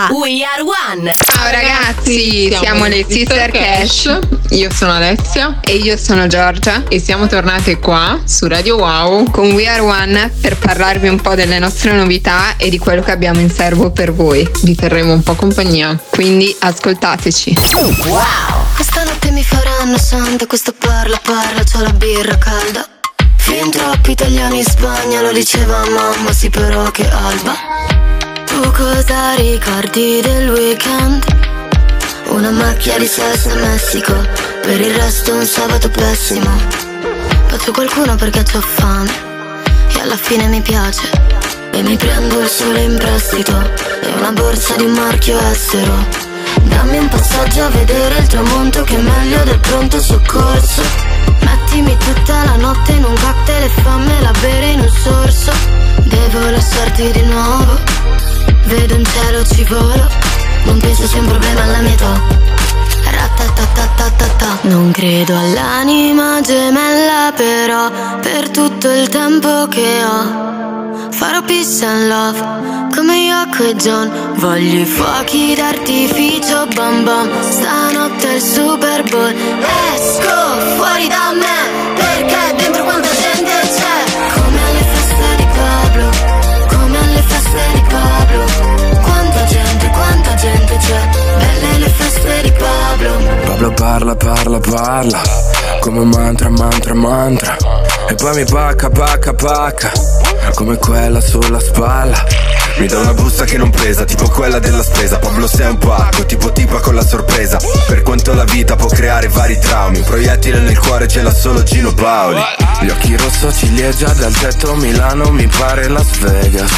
da We Are One. Ciao ragazzi, siamo, siamo le Sister Cash. Cash. Io sono Alessia e io sono Giorgia e siamo tornate qua su Radio Wow con We Are One per parlarvi un po' delle nostre novità e di quello che abbiamo in serbo per voi. Vi terremo un po' compagnia, quindi ascoltateci. Wow! Questa notte mi faranno santa, questo parla parla, c'ho la birra calda. Fin troppi italiani in Spagna, lo diceva mamma, sì però che alba. Tu cosa ricordi del weekend? Una macchia di sesso a Messico, per il resto un sabato pessimo. Faccio qualcuno perché ho fame, e alla fine mi piace. E mi prendo il sole in prestito, e una borsa di un marchio estero. Dammi un passaggio a vedere il tramonto che è meglio del pronto soccorso. Mettimi tutta la notte in un cocktail e fammela bere in un sorso Devo lasciarti di nuovo Vedo un cielo ci volo. Non penso sia un problema alla mia età. Non credo all'anima gemella però Per tutto il tempo che ho Farò peace and love Come Yoko e John. Voglio i fuochi d'artificio bam bam Stanotte il Super Bowl. Esco fuori da me Perché parla, parla, parla. Come mantra, mantra, mantra. E poi mi pacca, pacca, pacca Come quella sulla spalla. Mi dà una busta che non pesa, tipo quella della spesa. Pablo sei un pacco, tipo tipa con la sorpresa. Per quanto la vita può creare vari traumi. Un proiettile nel cuore ce l'ha solo Gino Paoli. Gli occhi rosso ciliegia dal tetto Milano mi pare Las Vegas.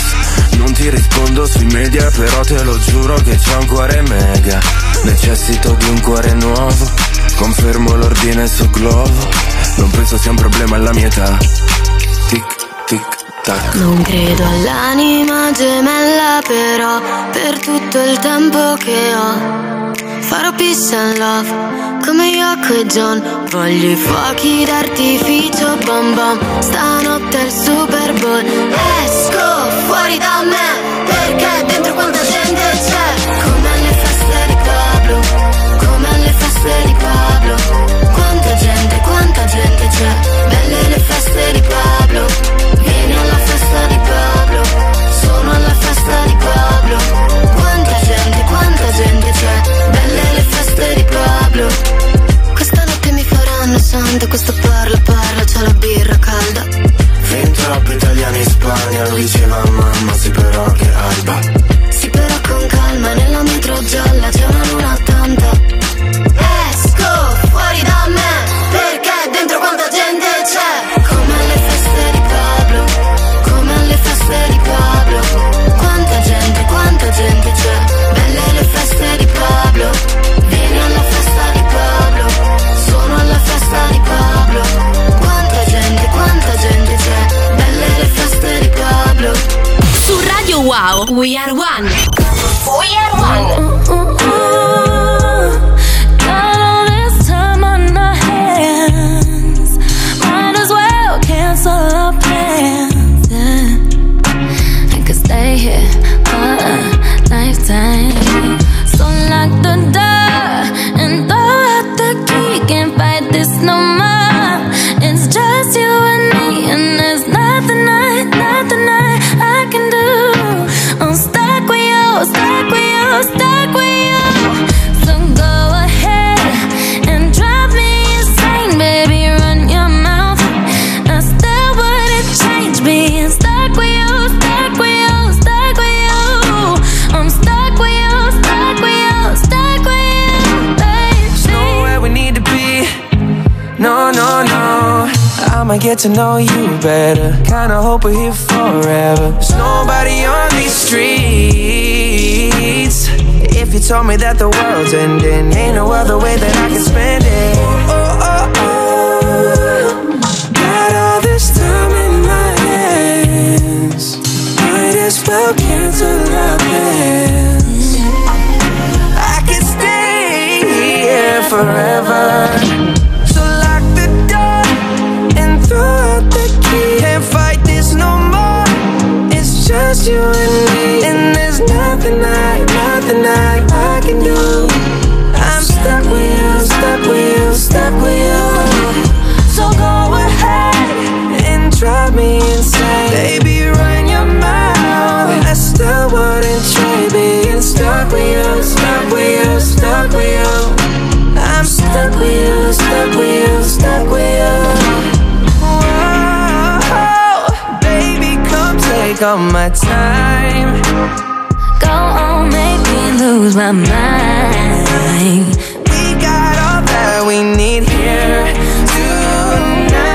Non ti rispondo sui media però te lo giuro che c'ho un cuore mega. Necessito di un cuore nuovo Confermo l'ordine sul globo Non penso sia un problema alla mia età Tic, tic, tac. Non credo all'anima gemella, però per tutto il tempo che ho farò peace and love come Yoko e John. Voglio i fuochi d'artificio, bom bom. Stanotte è il Super Bowl. Esco fuori da me c'è. Belle le feste di Pablo. Alla festa di Pablo. Sono alla festa di Pablo. Quanta gente, quanta gente c'è. Belle le feste di Pablo. Questa notte mi faranno santa Questo parla, parla, c'è la birra calda. Fin troppi italiani in Spagna Lo diceva mamma, sì però che alba. Sì però con calma Nella metro gialla c'è We Are One get to know you better. Kinda hope we're here forever. There's nobody on these streets. If you told me that the world's ending, ain't no other way that I can spend it. Oh, oh, oh. oh. Got all this time in my hands. Might as well cancel our plans. I could stay here forever. just you and me And there's nothing I, nothing I, I can do. I'm stuck with you, stuck with you, stuck with you. So go ahead and drive me insane. Baby, run your mouth. I still wouldn't trade being stuck with you, stuck with you, stuck with you. I'm stuck with you, stuck with you, stuck with you. all my time. Go on, make me lose my mind. We got all that we need here tonight.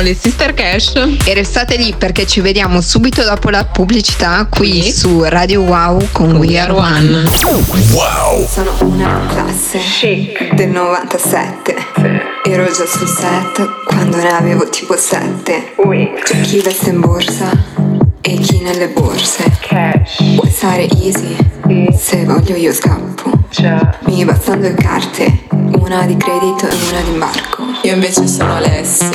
siamo le Sister Cash e restate lì perché ci vediamo subito dopo la pubblicità qui sì. su Radio Wow con, con We Are One. One. Wow! Sono una classe Chic. del 97. Sì. Ero già sul set quando ne avevo tipo 7. C'è chi veste in borsa e chi nelle borse. Cash. Può stare easy. Sì. Se voglio io scappo. Ciao. Mi bastano due carte, una di credito e una di imbarco. Io invece sono Alessia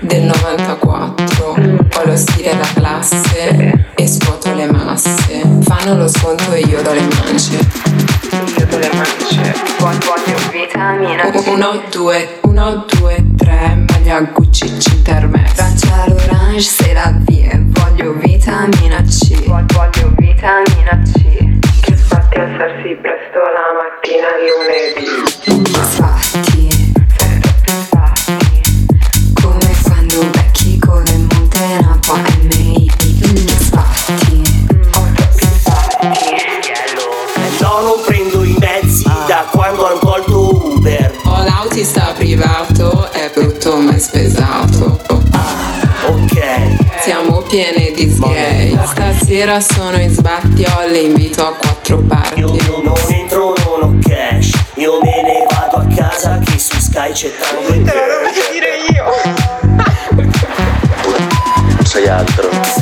del 94, mm. ho lo stile da classe e scuoto le masse. Fanno lo sconto e io do le mance. Io do le mance. Buon buon vitamina. 1, 2, 1, 2, 3, maglia Gucci Cintermex. Francia l'orange se la vie, voglio vitamina C. Voglio vitamina C. Che fatti alzarsi presto la mattina lunedì. Ma Fatti. vengo un po' al tuo Uber. Ho oh, l'autista privato, è brutto ma è spesato. Ah, ok. Siamo piene di sgay. Stasera sono in sbatti, ho invito a quattro parti. Io, non entro, non ho cash. Io me ne vado a casa che su Sky c'è tanto. Non lo devo dire io. non sai altro.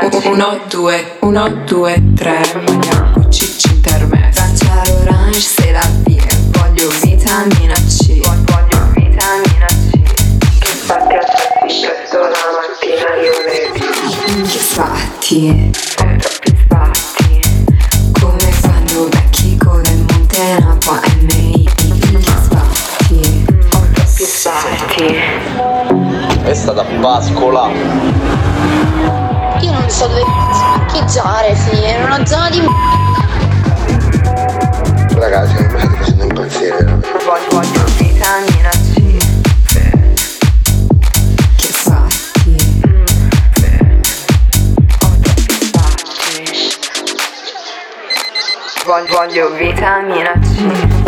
Vitamina Uno, due, uno, due, tre Mangiamo cicci intermessi Aranciare orange se la via Voglio vitamina C. Voglio vitamina C. Che fatti alzarsi presto la mattina io le dico. Che sbatti Troppi sbatti Come quando becchi con il monte Napa e MI Che sbatti Troppi sbatti È stata pascola. So dove parcheggiare, figlia, in una zona di Ragazzi, mi state facendo impazzire veramente. Voglio, voglio vitamina C Che Voglio, voglio vitamina C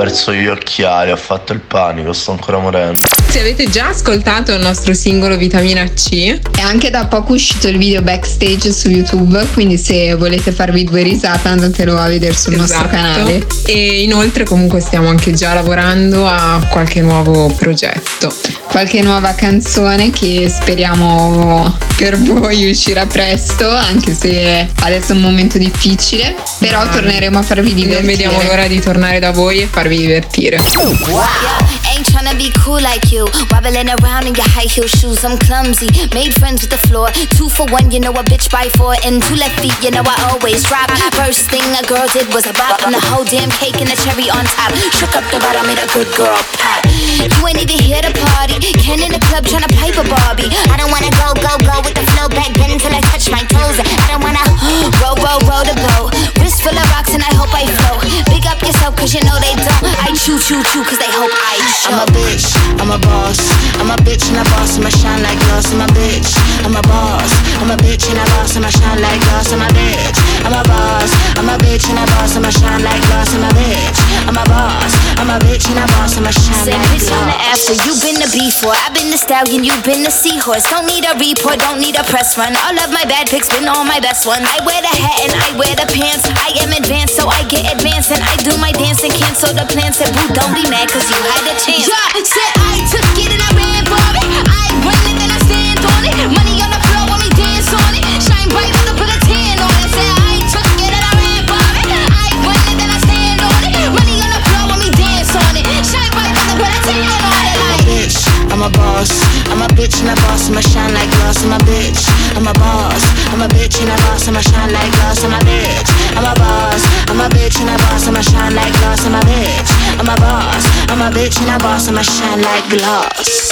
perso gli occhiali, ho fatto il panico, sto ancora morendo. Se avete già ascoltato il nostro singolo Vitamina C, È anche da poco uscito il video backstage su YouTube, quindi se volete farvi due risate andatelo a vedere sul nostro esatto. canale. E inoltre comunque stiamo anche già lavorando a qualche nuovo progetto. Qualche nuova canzone che speriamo per voi uscirà presto, anche se adesso è un momento difficile, però torneremo a farvi divertire. Non vediamo l'ora di tornare da voi e farvi divertire. Ain't tryna be cool like you. Wobbling around in your high heel shoes. I'm clumsy. Made friends with the floor. Two for one, you know a bitch by four. And two left feet, you know I always drop. First thing a girl did was a bop. And the whole damn cake and the cherry on top. Shook up the bottom, made a good girl pop. You ain't even here to party. Ken in the club tryna pipe a Barbie. I don't wanna go, go, go with the flow back then until I touch my toes. I don't wanna roll, roll, roll the boat. Wrist full of rocks and I hope I float. Big up yourself cause you know they don't. I chew, chew, chew cause they hope I show. I'm a bitch, I'm a boss. I'm a bitch and a boss, I'ma shine like glass. I'm a bitch, I'm a boss. I'm a bitch and a boss, I'ma shine like glass. I'm a bitch, I'm a boss. I'm a bitch and a boss, I'ma shine like glass. I'm a bitch, I'm a boss. I'm a bitch and a boss, I'ma shine Say bitch on the after, you been the before. I've been the stallion, You've been the seahorse. Don't need a report, don't need a press run. All of my bad pics been all my best ones. I wear the hat and I wear the pants. I am advanced, so I get advanced. And I do my dance and cancel the plans. Said, boo, don't be mad, cause you had a chance. Yeah, said I took it and I ran for it. I run it and I stand on it. Money and a boss, I'ma shine like glass.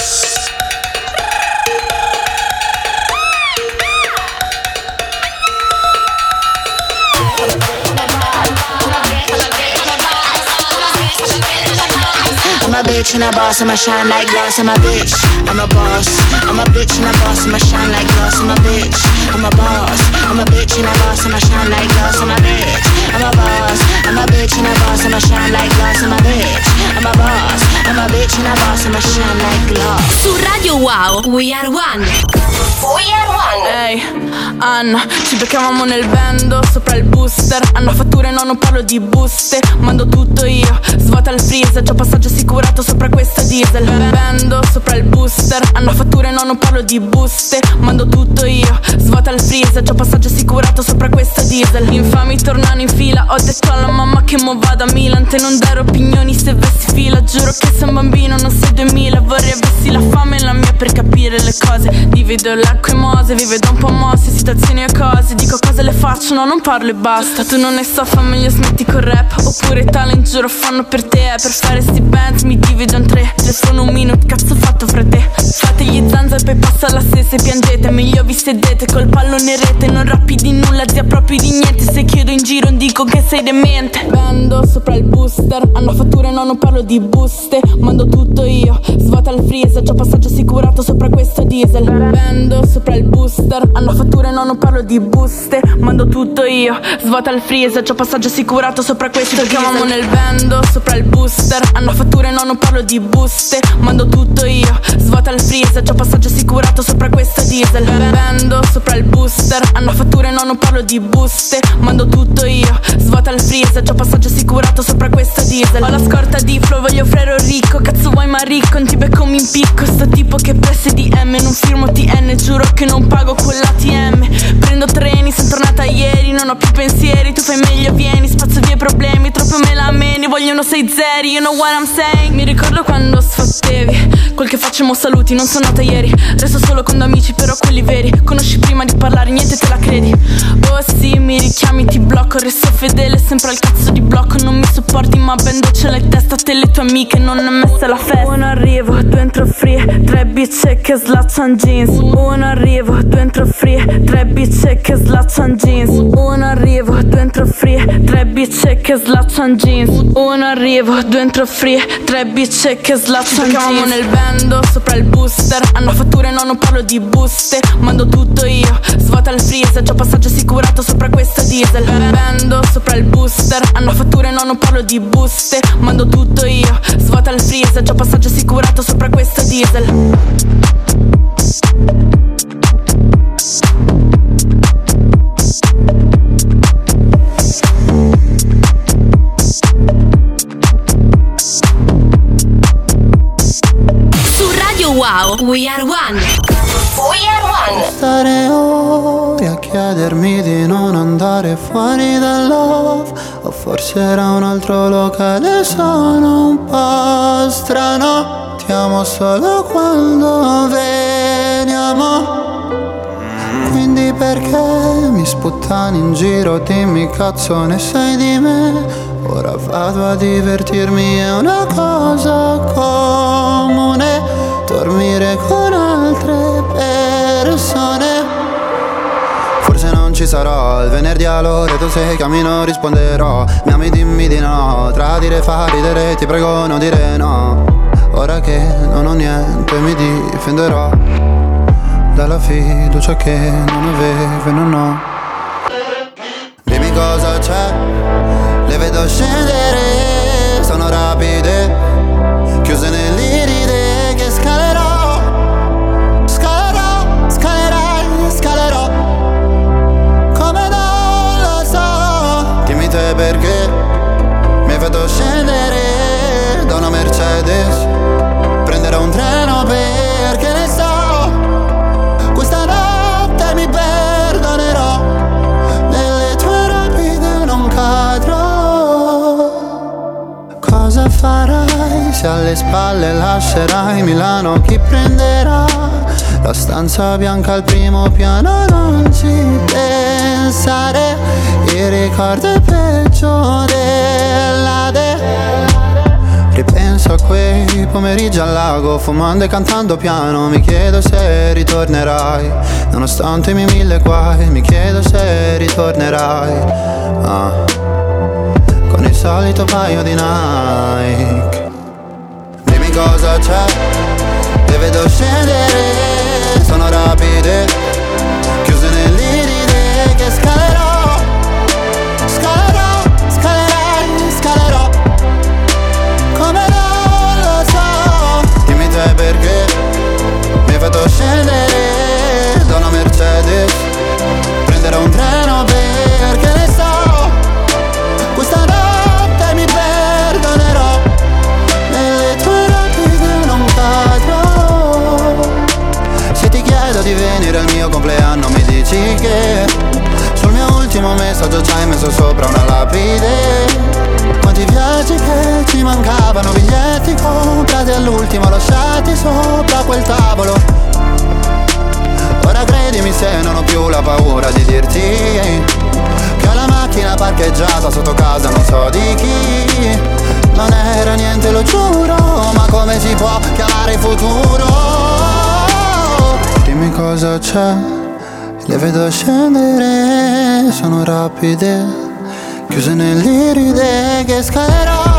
A bitch and a boss, I'ma shine like glass. I'm a bitch, I'm a boss. I'm a bitch and a boss, I'ma shine like glass. I'm a bitch, I'm a boss. I'm a bitch and a boss, I'ma shine like glass. I'm a bitch, I'm a boss. I'm a bitch and a boss, I'ma shine like glass. I'm a bitch, I'm a boss. I'm a bitch and a boss, I'ma shine like glass. Su Radio Wow, We Are One. Ehi, Anna, ci beccavamo nel bando sopra il booster. Hanno fatture, no, non parlo di buste. Mando tutto io, svuota il freezer. Già passaggio assicurato sopra questa diesel. Bando sopra il booster. Hanno fatture, no, non parlo di buste. Mando tutto io, svuota il freezer. Già passaggio assicurato sopra questa diesel. Infami tornano in fila. Ho detto alla mamma che mo vado a Milan. Te non dare opinioni se vessi fila. Giuro che sei un bambino, non sei 2000. Vorrei avessi la fame e la mia per capire le cose. Divido mose, vive da un po' mosse, situazioni e cose. Dico cosa le faccio, no, non parlo e basta. Tu non ne so, fa meglio smetti col rap. Oppure talent, giuro, fanno per te. Per fare sti bands mi divido in tre. Telefono un minuto, cazzo fatto fra te. Fate gli zanza e poi passa la stessa e piangete. Meglio vi sedete col pallone rete. Non rappi di nulla, zia proprio di niente. Se chiedo in giro, dico che sei demente. Bando sopra il booster. Hanno fatture, no, non parlo di buste. Mando tutto io, svuota il freezer. C'ho passaggio assicurato sopra questo diesel. Bando sopra il booster. Hanno fatture, no, non parlo di buste. Mando tutto io, svuota il freezer. C'ho passaggio assicurato sopra questo diesel. Chiamamo nel bando sopra il booster. Hanno fatture no non parlo di buste. Mando tutto io Svuota il freezer. C'ho passaggio assicurato sopra questa diesel. Bendo sopra il booster. Hanno fatture no non parlo di buste. Mando tutto io Svuota il freezer. C'ho passaggio assicurato sopra questa diesel. Ho la scorta di flow Voglio frero ricco. Cazzo vuoi ma ricco? Non ti becco mi impicco. Sto tipo che presse DM Non firmo TN Giuro che non pago con l'ATM Prendo treni Sono tornata ieri Non ho più pensieri. Tu fai meglio vieni Spazzo via i problemi. Troppo me la meni Vogliono sei zeri. You know what I'm saying? Mi ricordo quando sfottevi. Quel che facciamo saluti Non sono nata ieri. Resto solo con amici Però quelli veri. Conosci prima di parlare Niente te la credi. Oh sì mi richiami ti blocco. Resto fedele sempre al cazzo di blocco. Non mi sopporti ma bendo ce l'hai testa Te le tue amiche Non è messa la festa. Uno arrivo Due entro free. Tre bitch che slaccian jeans. Uno arrivo Due entro free Tre bitch che slaccian jeans. Uno arrivo Due entro free Tre bitch che slaccian jeans. Uno arrivo Due entro free Tre bitch che slaccian jeans. Ci nel bando Sopra il booster. Hanno fatture no non parlo di buste. Mando tutto io Svuota il freezer. C'ho passaggio assicurato sopra questa diesel. Bendo sopra il booster. Hanno fatture no non parlo di buste. Mando tutto io Svuota il freezer. C'ho passaggio assicurato sopra questa diesel We Are One. We Are One. Stare ore a chiedermi di non andare fuori dal O forse era un altro locale, sono un po' strano Ti amo solo quando veniamo quindi perché mi sputtani in giro, dimmi cazzo ne sai di me? Ora vado a divertirmi, è una cosa comune. Dormire con altre persone. Forse non ci sarò, il venerdì all'ora tu sei cammino risponderò. Mi ami dimmi di no, tradire fa ridere ti prego non dire no. Ora che non ho niente mi difenderò Dalla fiducia che non avevo e non ho se alle spalle lascerai Milano? Chi prenderà la stanza bianca al primo piano? Non ci pensare, il ricordo è peggio dell'ade. Ripenso a quei pomeriggi al lago, fumando e cantando piano. Mi chiedo se ritornerai, nonostante i miei mille guai. Mi chiedo se ritornerai. Ah con il solito paio di Dimmi cosa c'è, le vedo scendere, sono rapide Chiuse nell'iride che scalerò Scalerò, scalerai, scalerò. Come non lo so Dimmi te perché mi hai fatto scendere cosa c'è Le vedo scendere Sono rapide Chiuse nell'iride che scalerò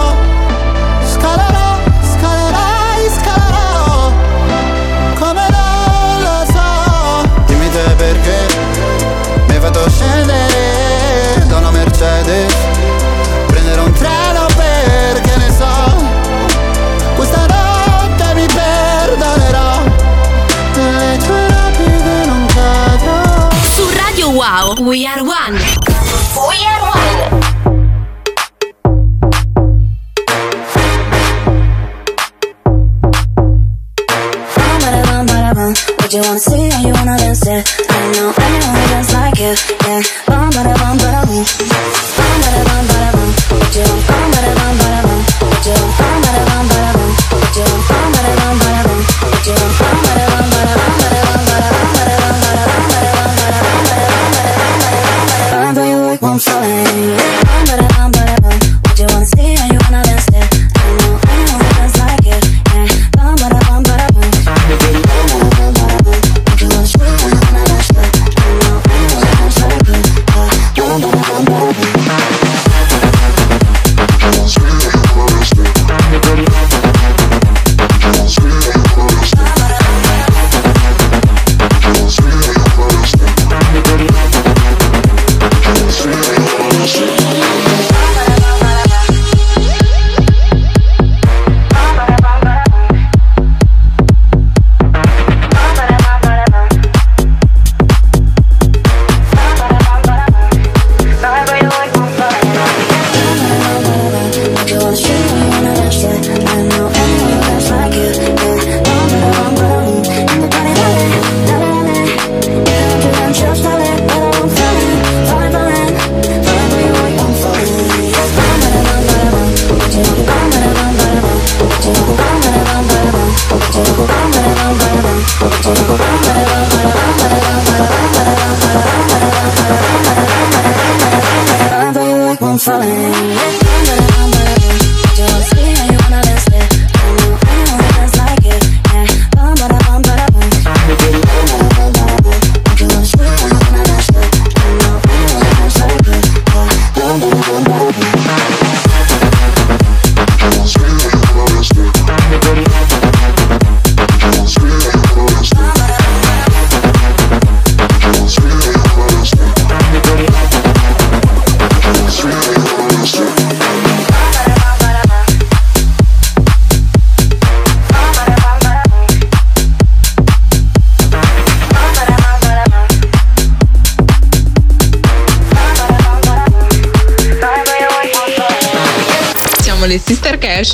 We Are One. We Are One. What you wanna see How you wanna dance it? I know anyone who dance like you, yeah. Bum bada bum bada boom, bum bada bum bada boom. What you want? Bum bada bum. 바라봐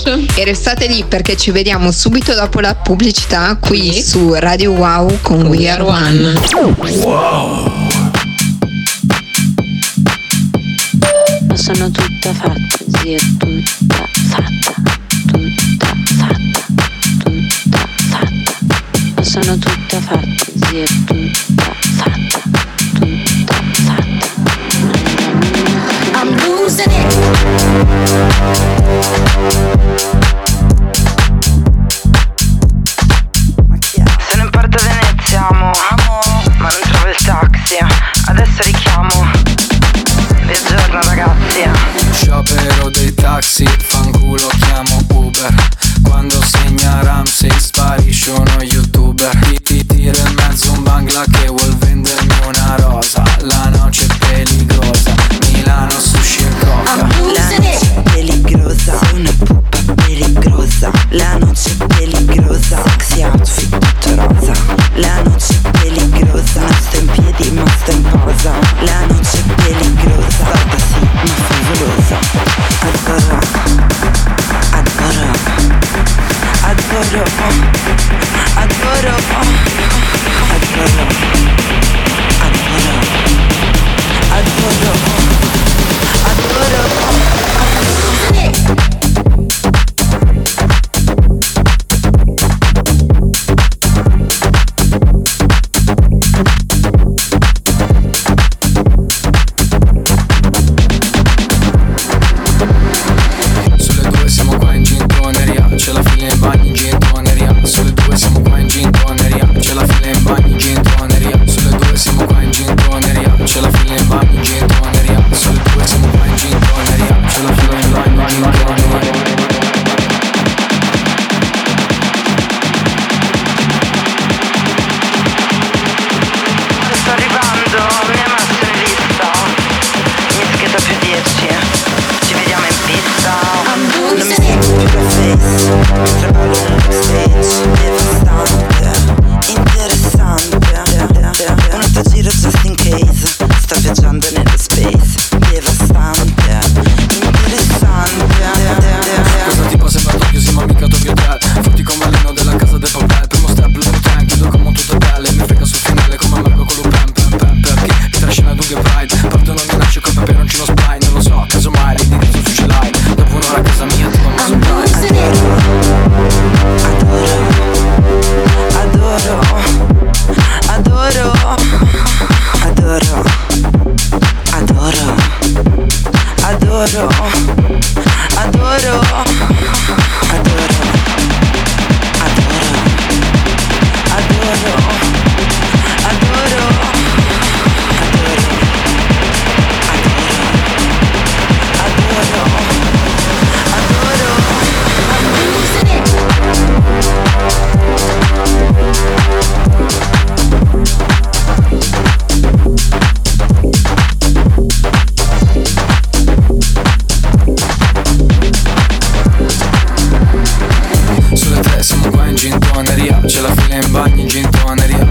Flash. E restate lì perché ci vediamo subito dopo la pubblicità qui sì. su Radio Wow con We, Are One. One. Wow. Sono tutta fatta. see it. bagno in gin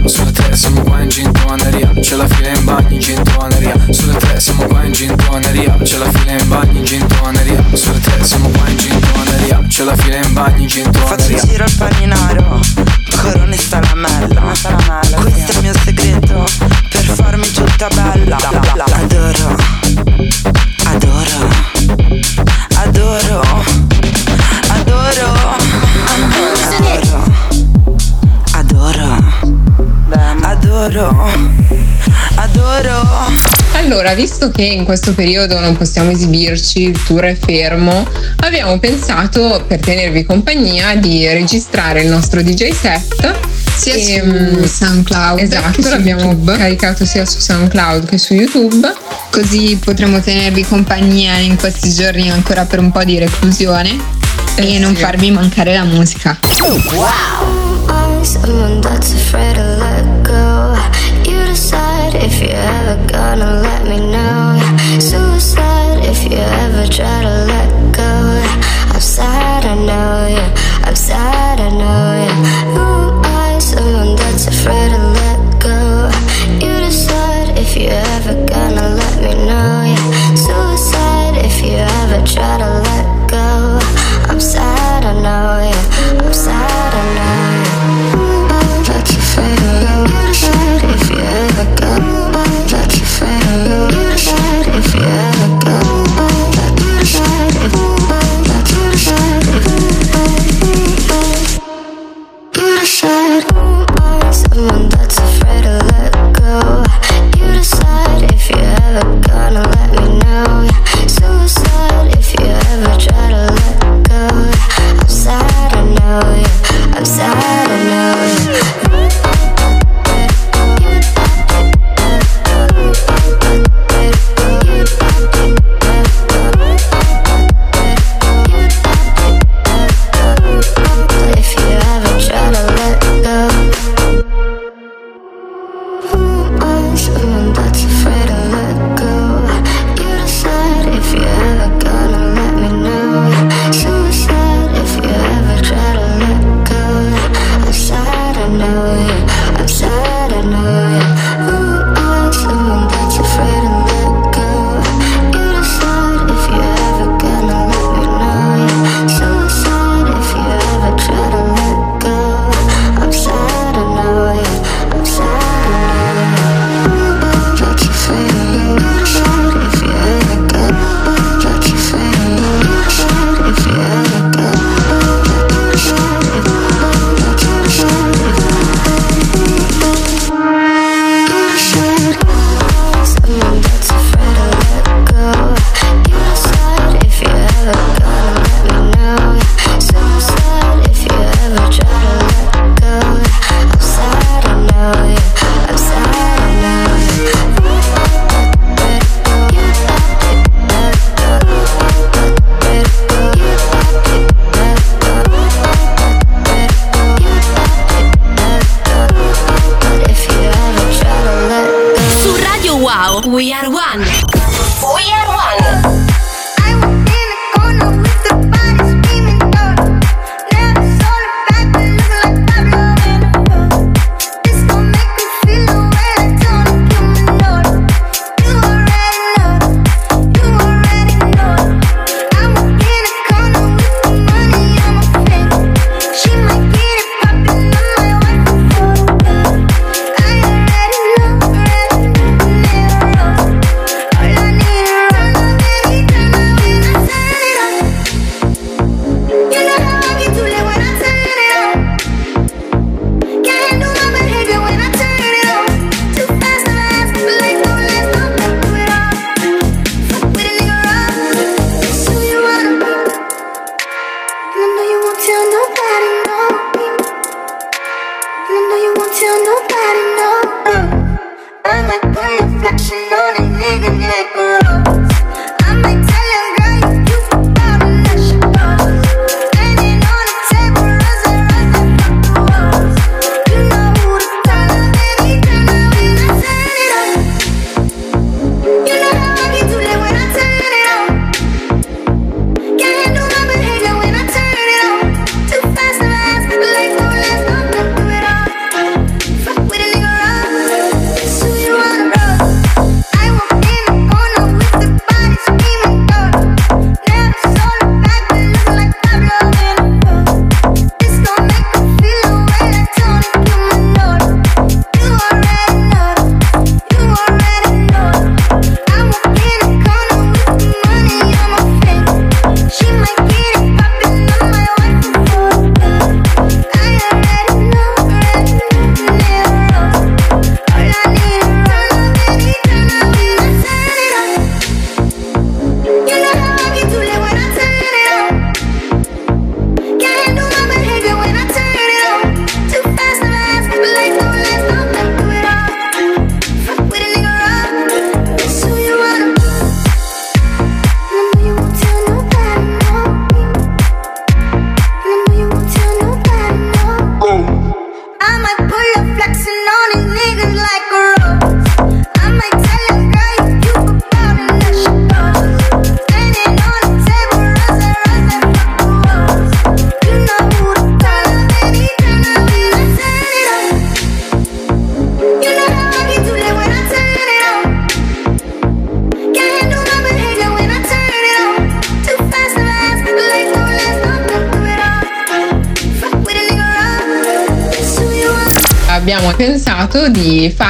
Sulle tre siamo qua in gin C'è la fila in bagni in gin toneria Sulle tre siamo qua in gintoneria C'è la fila in bagni in gin Sulle tre siamo qua in gin C'è la fila in bagno in gin Faccio il giro al paninaio Allora, visto che in questo periodo non possiamo esibirci, il tour è fermo, abbiamo pensato, per tenervi compagnia, di registrare il nostro DJ set sia e, su ehm, SoundCloud esatto, l'abbiamo YouTube. caricato sia su SoundCloud che su YouTube. Così potremo tenervi compagnia in questi giorni ancora per un po' di reclusione eh, e non farvi mancare la musica. Wow. if you're ever gonna let me know. Suicide if you ever try to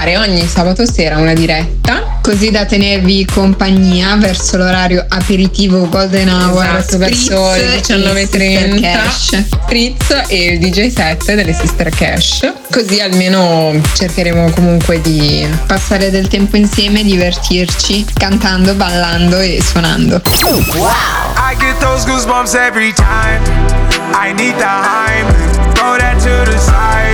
fare ogni sabato sera una diretta. Così da tenervi compagnia verso l'orario aperitivo Golden Hour Esatto, verso le 19.30 Fritz e il DJ set delle Sister Cash. Così almeno cercheremo comunque di passare del tempo insieme, divertirci, cantando, ballando e suonando. I get those goosebumps every time. I need the Heimlich, throw that to the side.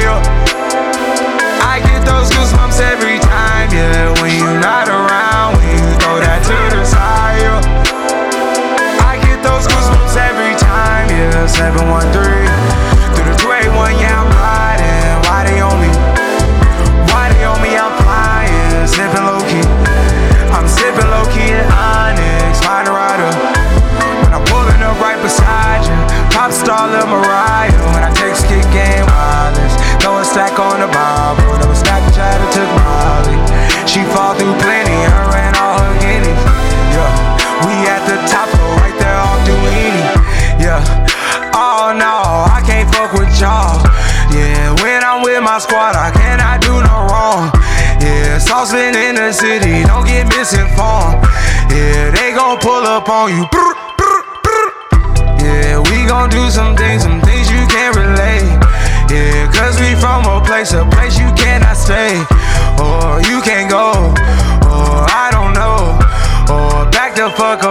Get those goosebumps every time, yeah. When you're not around, when you throw that to the side. yo. I get those goosebumps every time, yeah. 713 through the 281, yeah, I'm riding. Why they me? Why they me? I'm sipping low key. I'm sipping low key Onyx, rider. When I'm pulling up right beside you, pop star Lil Mariah. When I take kick game wireless, throw a stack on squad, I cannot do no wrong. Yeah, saucepan in the city, don't get misinformed. Yeah, they gon' pull up on you. Yeah, we gon' do some things, some things you can't relate. Yeah, cause we from a place, a place you cannot stay. Or you can't go, or I don't know. Or back the fuck up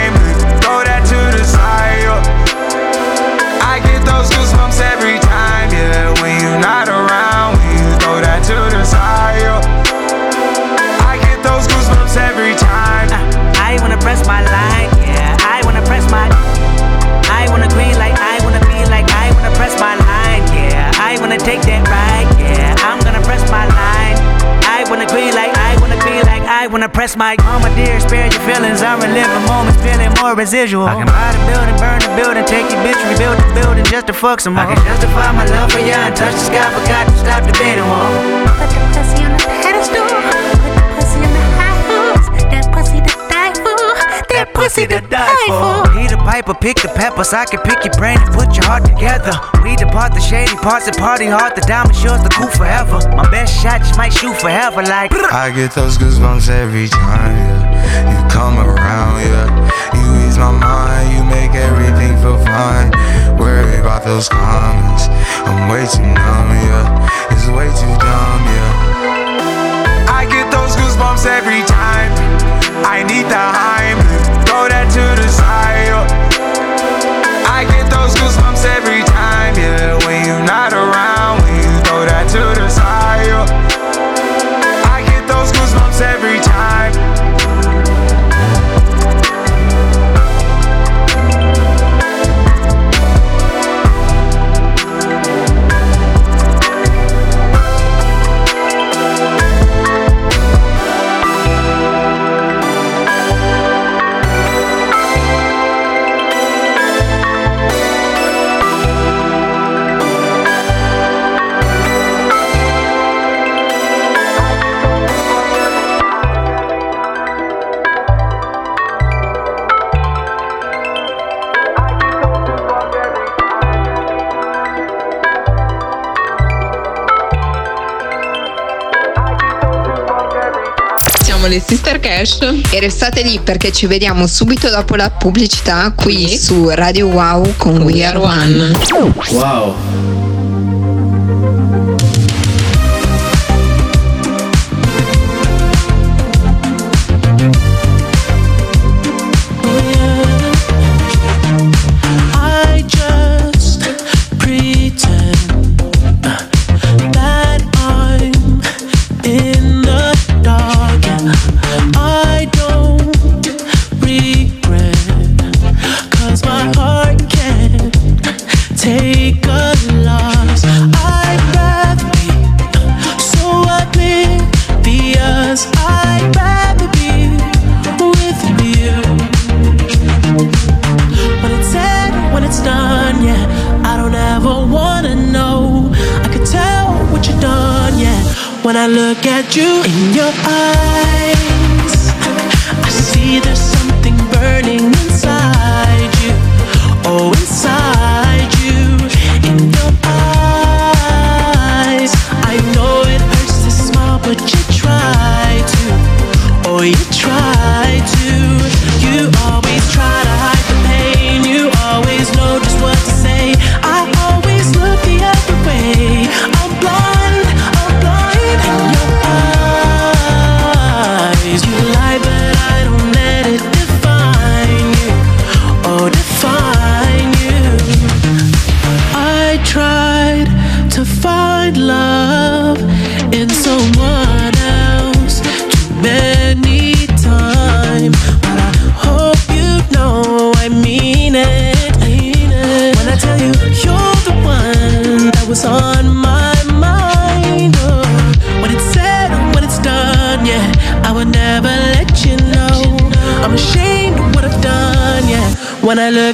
wanna press my. Mama dear, spare your feelings. I'm reliving moments, feeling more residual. I can buy the building, burn the building, take your bitch, rebuild the building just to fuck some more. I can justify my love for you and touch the sky, forgot to stop debating war. Put the pussy on the pedestal. Pussy to die for. He the piper, pick the peppers. I can pick your brain and put your heart together. We depart the shady parts and party hard. The diamond yours, the cool forever. My best shot just might shoot forever. Like I get those goosebumps every time, yeah. You come around, yeah. You ease my mind, you make everything feel fine. Worry about those comments. I'm way too numb, yeah. It's way too dumb, yeah. I get those goosebumps every time. I need the Heimlich, yeah. Cash. E restate lì perché ci vediamo subito dopo la pubblicità qui Qui. su Radio Wow con We Are One. Wow.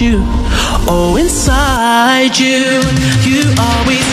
you. Oh, inside you. You always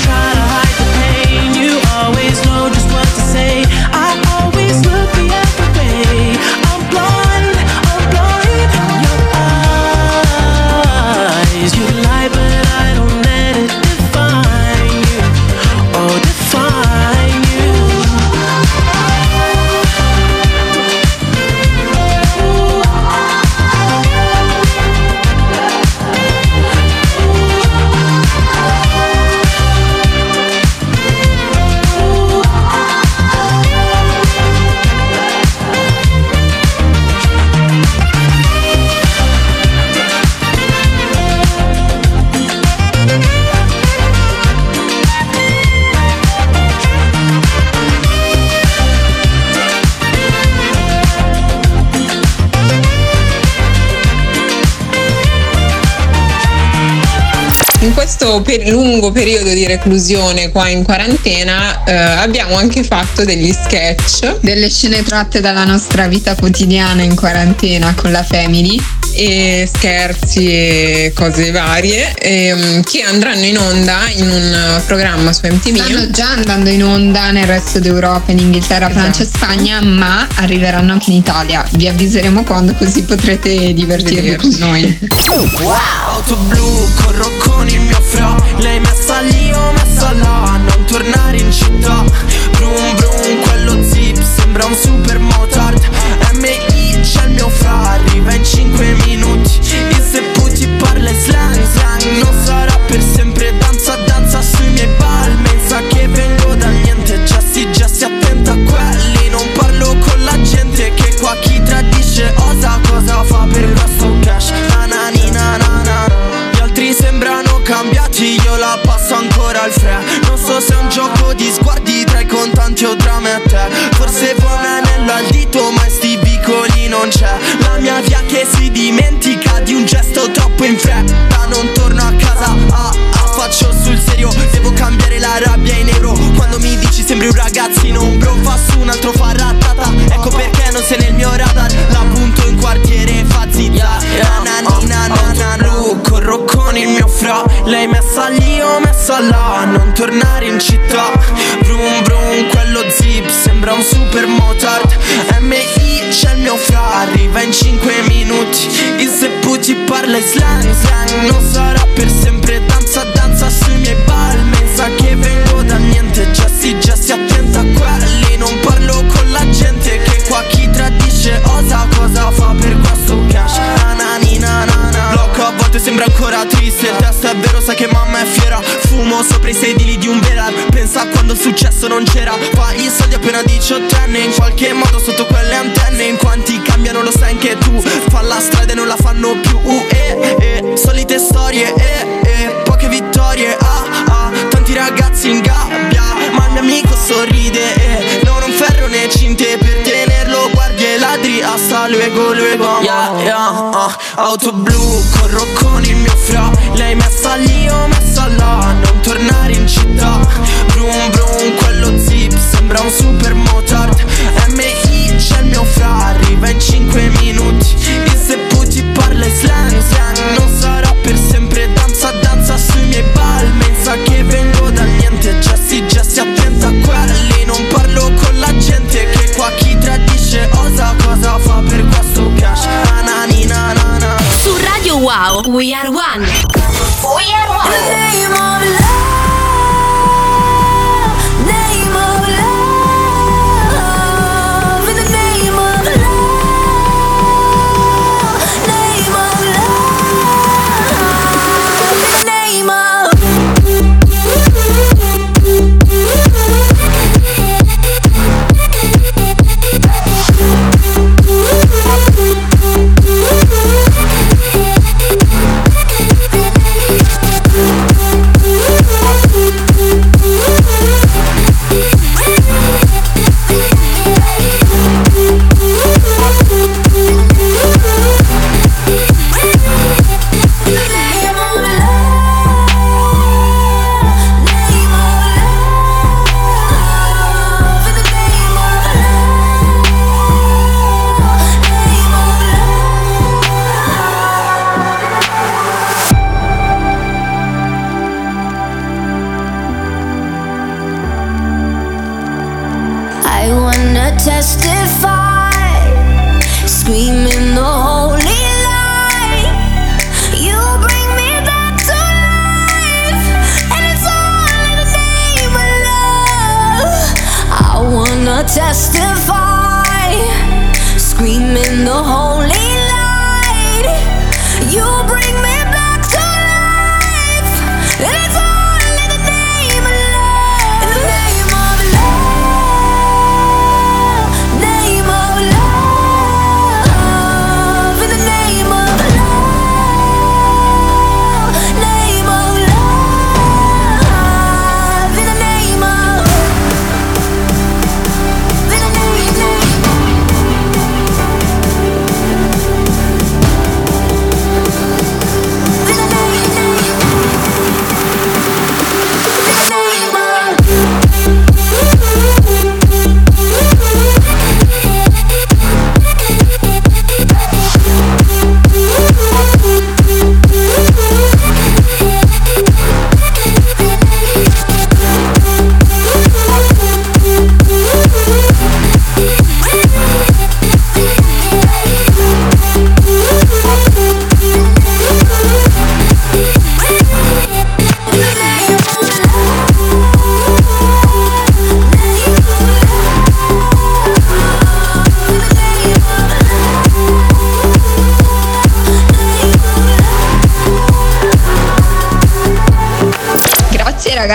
per- lungo periodo di reclusione qua in quarantena eh, abbiamo anche fatto degli sketch. Delle scene tratte dalla nostra vita quotidiana in quarantena con la family. E scherzi e cose varie ehm, che andranno in onda in un programma su MTV. Stanno già andando in onda nel resto d'Europa, in Inghilterra, Francia e Spagna, ma arriveranno anche in Italia. Vi avviseremo quando così potrete divertirvi con noi. Auto blu, corro con il mio fra. Lei messa lì o messa là. Non tornare in città. Brum brum, quello zip sembra un super motard fra Arriva in 5 minuti. Il sepputi parla in slang slang Non sarà per sempre danza danza sui miei palmi. Sa che vengo da niente Già si già si attenta a quelli. Non parlo con la gente Che qua chi tradisce osa Cosa fa per questo cash. Na na Gli altri sembrano cambiati Io la passo ancora al fre. Non so se è un gioco di sguardi Tra i contanti o tra me e te c'è La mia via che si dimentica Di un gesto troppo in fretta. Non torno a casa ah, ah, Faccio sul serio. Devo cambiare la rabbia in euro. Quando mi dici sembri un ragazzino Un bro fa su un altro fa ratata. Ecco perché non sei nel mio radar. La punto in quartiere fa zizza Na na ni na na na. Na Corro con il mio fra. Lei messa lì o messa là. Non tornare in città Quella slang, slang Non sarà per sempre danza, danza sui miei palmi Sa che vengo da niente Gessi, gessi, attenta a quelli. Non parlo con la gente Che qua chi tradisce osa Cosa fa per questo cash. Nananina, nana Blocco a volte sembra ancora triste. Il testo è vero, sa che mamma è fiera. Fumo sopra i sedili di un velar Pensa quando il successo non c'era. Fa i soldi appena diciottenne In qualche modo sotto go, lui Yeah, yeah, uh. Auto blu, corro con il mio fra Lei messa lì, ho messa là Non tornare in città Brum brum, quello zip Sembra un super motard M.I. c'è il mio fra Arriva in 5 minuti We are one.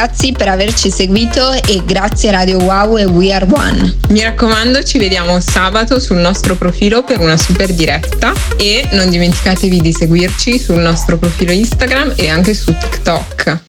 ragazzi per averci seguito e grazie Radio Wow e We Are One. Mi raccomando, ci vediamo sabato sul nostro profilo per una super diretta e non dimenticatevi di seguirci sul nostro profilo Instagram e anche su TikTok.